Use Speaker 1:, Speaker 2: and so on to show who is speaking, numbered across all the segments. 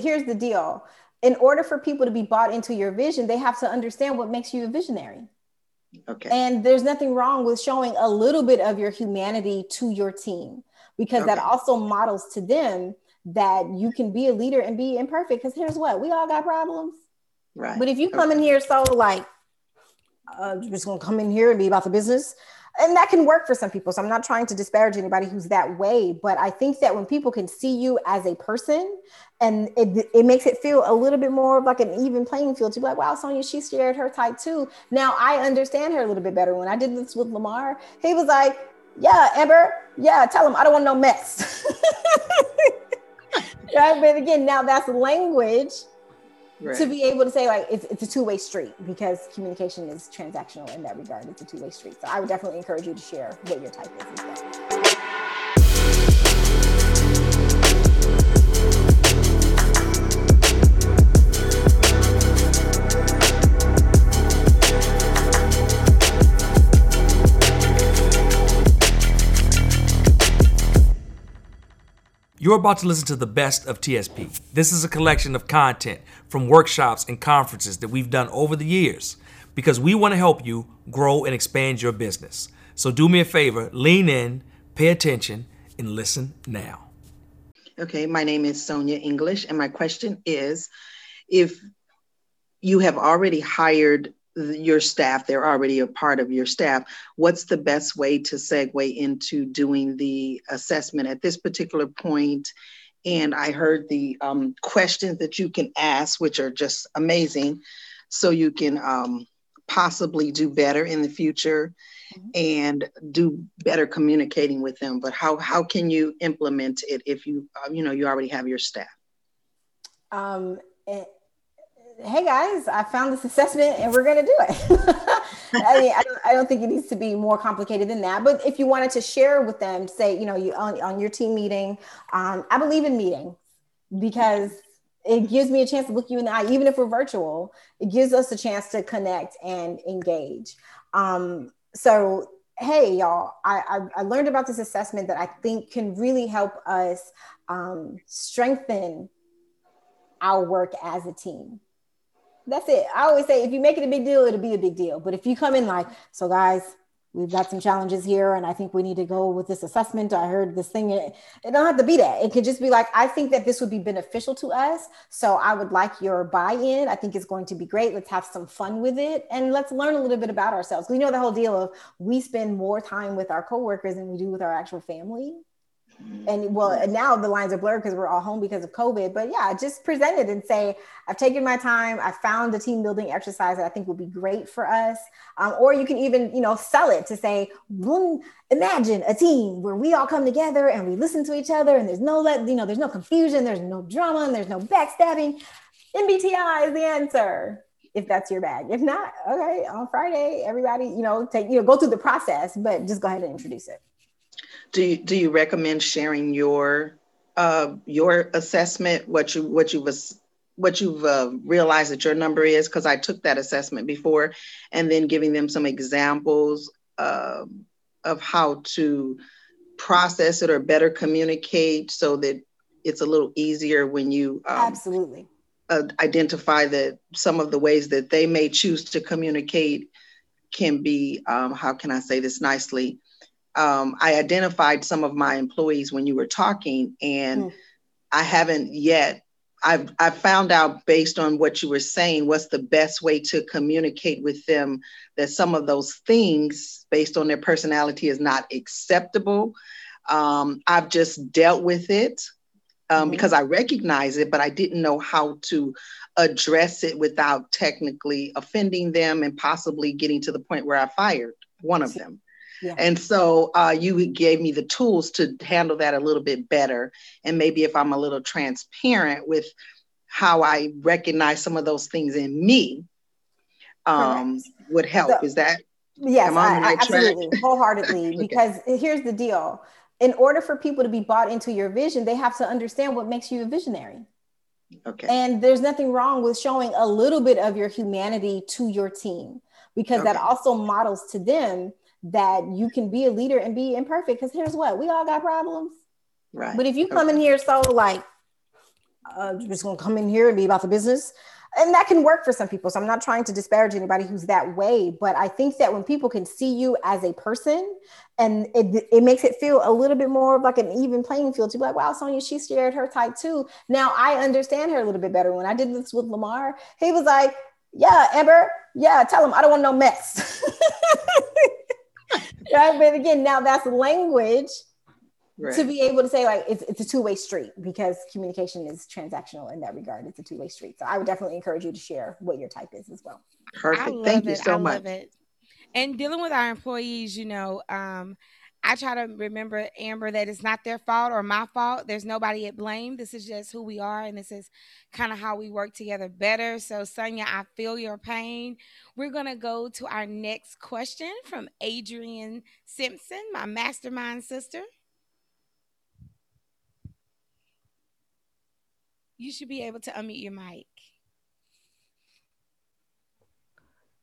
Speaker 1: here's the deal in order for people to be bought into your vision, they have to understand what makes you a visionary. Okay. And there's nothing wrong with showing a little bit of your humanity to your team because okay. that also models to them that you can be a leader and be imperfect. Because here's what we all got problems. Right. But if you come okay. in here so like, uh, just gonna come in here and be about the business, and that can work for some people. So I'm not trying to disparage anybody who's that way, but I think that when people can see you as a person and it, it makes it feel a little bit more like an even playing field to be like, wow, Sonia, she shared her type too. Now I understand her a little bit better. When I did this with Lamar, he was like, yeah, Amber, yeah, tell him I don't want no mess. right. But again, now that's language right. to be able to say like it's, it's a two-way street because communication is transactional in that regard. It's a two-way street. So i would definitely encourage you to share what your type is as well
Speaker 2: You're about to listen to the best of TSP. This is a collection of content from workshops and conferences that we've done over the years because we want to help you grow and expand your business. So do me a favor, lean in, pay attention, and listen now.
Speaker 3: Okay, my name is Sonia English, and my question is if you have already hired your staff, they're already a part of your staff. What's the best way to segue into doing the assessment at this particular point? And I heard the um, questions that you can ask, which are just amazing, so you can um, possibly do better in the future mm-hmm. and do better communicating with them. But how how can you implement it if you uh, you know you already have your staff?
Speaker 1: Um, it, hey guys, I found this assessment and we're going to do it. I mean, I don't, I don't, think it needs to be more complicated than that. But if you wanted to share with them, say, you know, you on, on your team meeting, um, I believe in meetings because it gives me a chance to look you in the eye, even if we're virtual. It gives us a chance to connect and engage. Um, so, hey, y'all, I, I, I, learned about this assessment that I think can really help us um, strengthen our work as a team that's it. I always say if you make it a big deal, it'll be a big deal. But if you come in like, so guys, we've got some challenges here, and I think we need to go with this assessment. I heard this thing. It, it don't have to be that. It could just be like, I think that this would be beneficial to us. So I would like your buy-in. I think it's going to be great. Let's have some fun with it, and let's learn a little bit about ourselves. We know the whole deal of we spend more time with our coworkers than we do with our actual family and well now the lines are blurred because we're all home because of covid but yeah just present it and say i've taken my time. I found a team building exercise that i think will be great for us. Um, or you can even you know sell it to say imagine a team where we all come together and we listen to each other and there's no let you know there's no confusion there's no drama and there's no backstabbing. Mbti is the answer if that's your bag. If not okay on friday everybody you know take you know go through the process but just go ahead and introduce it
Speaker 3: do you, do you recommend sharing your uh, your assessment, what you what you was what you've uh, realized that your number is? Because I took that assessment before, and then giving them some examples uh, of how to process it or better communicate, so that it's a little easier when you
Speaker 1: um, absolutely
Speaker 3: uh, identify that some of the ways that they may choose to communicate can be um, how can I say this nicely um, I identified some of my employees when you were talking, and mm. I haven't yet. I've I found out based on what you were saying what's the best way to communicate with them that some of those things based on their personality is not acceptable. Um, I've just dealt with it um, mm-hmm. because I recognize it, but I didn't know how to address it without technically offending them and possibly getting to the point where I fired one of them. Yeah. And so uh, you gave me the tools to handle that a little bit better. And maybe if I'm a little transparent with how I recognize some of those things in me, um, would help. So, Is that?
Speaker 1: Yes, I, I, absolutely, wholeheartedly. okay. Because here's the deal: in order for people to be bought into your vision, they have to understand what makes you a visionary. Okay. And there's nothing wrong with showing a little bit of your humanity to your team because okay. that also models to them that you can be a leader and be imperfect. Because here's what we all got problems. Right. But if you come okay. in here so like, uh, just going to come in here and be about the business and that can work for some people. So I'm not trying to disparage anybody who's that way, but I think that when people can see you as a person and it, it makes it feel a little bit more of like an even playing field to be like, wow, Sonia, she shared her type too. Now I understand her a little bit better. When I did this with Lamar, he was like, yeah, Amber, yeah, tell him I don't want no mess. right? But again, now that's language right. to be able to say like it's, it's a two-way street because communication is transactional in that regard. It's a two-way street. So i would definitely encourage you to share what your type is as well.
Speaker 3: Perfect. Thank you so I much.
Speaker 4: and dealing with our employees you know um, I try to remember, Amber, that it's not their fault or my fault. There's nobody at blame. This is just who we are, and this is kind of how we work together better. So, Sonia, I feel your pain. We're going to go to our next question from Adrienne Simpson, my mastermind sister. you should be able to unmute your mic.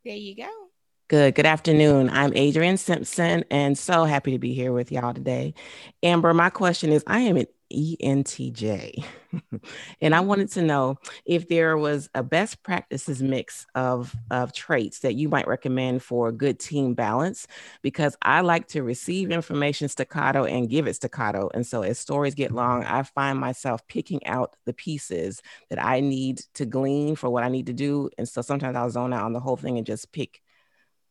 Speaker 4: There you go.
Speaker 5: Good. Good afternoon. I'm Adrienne Simpson and so happy to be here with y'all today. Amber, my question is I am an ENTJ. and I wanted to know if there was a best practices mix of, of traits that you might recommend for good team balance, because I like to receive information staccato and give it staccato. And so as stories get long, I find myself picking out the pieces that I need to glean for what I need to do. And so sometimes I'll zone out on the whole thing and just pick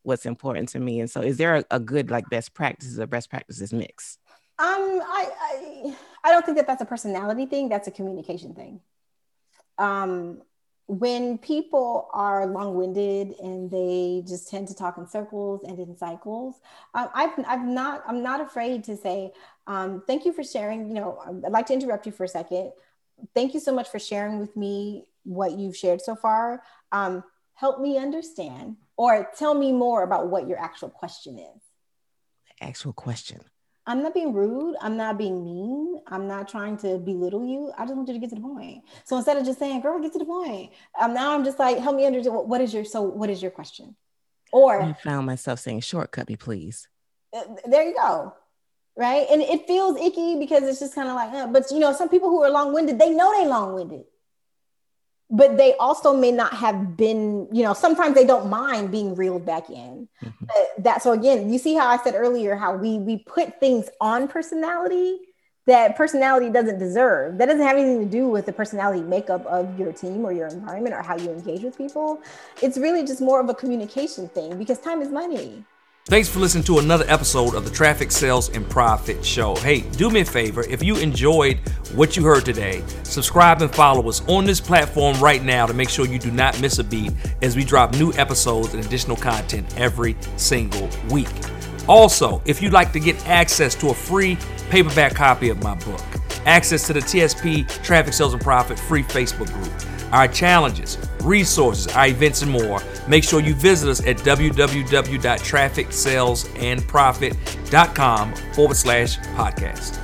Speaker 5: what's important to me. And so is there a, a good like best practices or best practices mix?
Speaker 1: Um, I, I I don't think that that's a personality thing. That's a communication thing. Um, when people are long-winded and they just tend to talk in circles and in cycles, um, I've, I've not, I'm not afraid to say, um, thank you for sharing. You know, I'd like to interrupt you for a second. Thank you so much for sharing with me what you've shared so far. Um, help me understand or tell me more about what your actual question is.
Speaker 5: Actual question.
Speaker 1: I'm not being rude. I'm not being mean. I'm not trying to belittle you. I just want you to get to the point. So instead of just saying, girl, get to the point, um, now I'm just like, help me understand what is your, so what is your question? Or
Speaker 5: I found myself saying, shortcut me, please.
Speaker 1: Uh, there you go. Right. And it feels icky because it's just kind of like, uh, but you know, some people who are long winded, they know they long winded but they also may not have been, you know, sometimes they don't mind being reeled back in. Mm-hmm. that so again, you see how I said earlier how we we put things on personality that personality doesn't deserve. That doesn't have anything to do with the personality makeup of your team or your environment or how you engage with people. It's really just more of a communication thing because time is money.
Speaker 2: Thanks for listening to another episode of the Traffic Sales and Profit Show. Hey, do me a favor if you enjoyed what you heard today, subscribe and follow us on this platform right now to make sure you do not miss a beat as we drop new episodes and additional content every single week. Also, if you'd like to get access to a free paperback copy of my book, access to the TSP Traffic Sales and Profit free Facebook group, our challenges, resources, our events, and more, make sure you visit us at www.trafficsalesandprofit.com forward slash podcast.